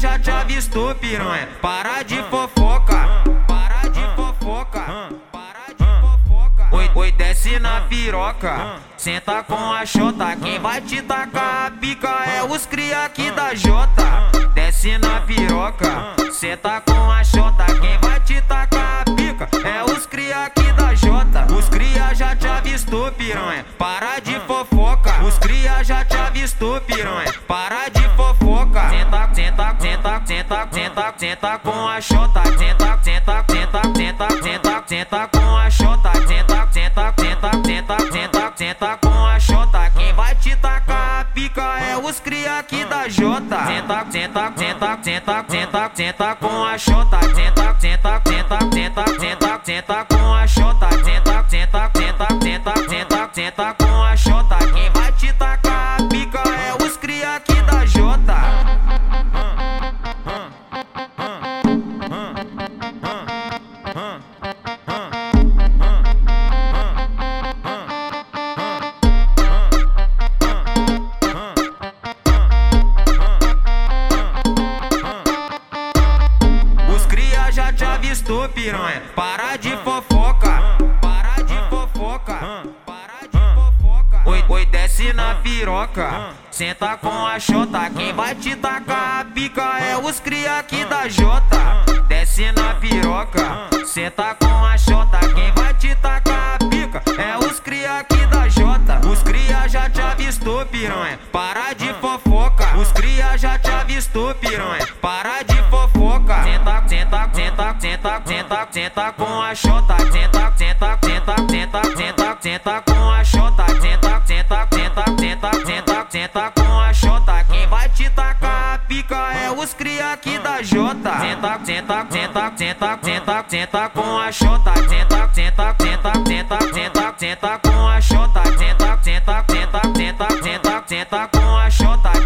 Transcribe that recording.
Já te avistou, piranha. Para de fofoca, para de fofoca. Oi, desce na piroca, senta com a xota. Quem vai te tacar a pica é os cria aqui da Jota. Desce na piroca, senta com a xota. Quem vai te tacar a pica é os cria aqui da Jota. Os cria já te avistou, piranha. Para de fofoca, os cria já te avistou, piranha. Para de fofoca, senta, senta, senta, senta, senta, senta com a xota. Senta, senta, senta, senta, senta, senta com a xota. Senta, senta com a xota. Quem vai te tacar a pica é os cria aqui da Jota. Senta, senta, senta, senta, senta, senta com a xota. Senta, senta, senta, senta, senta, senta com a xota. Senta, senta, senta, senta, senta, senta com a xota. Avistou, piranha. Para de fofoca, para de fofoca, para de fofoca. Oi, oi, desce na piroca, senta com a xota. Quem vai te tacar a pica é os cria aqui da Jota. Desce na piroca, senta com a xota. Quem vai te tacar a pica é os cria aqui da Jota. Os cria já te avistou, piranha. Para de fofoca, os cria já te avistou, piranha. Para de fofoca, senta, senta, senta, senta, senta, senta com a xota. Senta, senta, senta, senta, senta, senta com a xota. Senta, senta, senta, senta, senta, senta com a xota. Quem vai te tacar a pica é os cria aqui da Jota. Senta, senta, senta, senta, senta, senta com a xota. Senta, senta, senta, senta, senta, senta com a xota. Senta, senta, senta, senta, senta, senta com a. Quem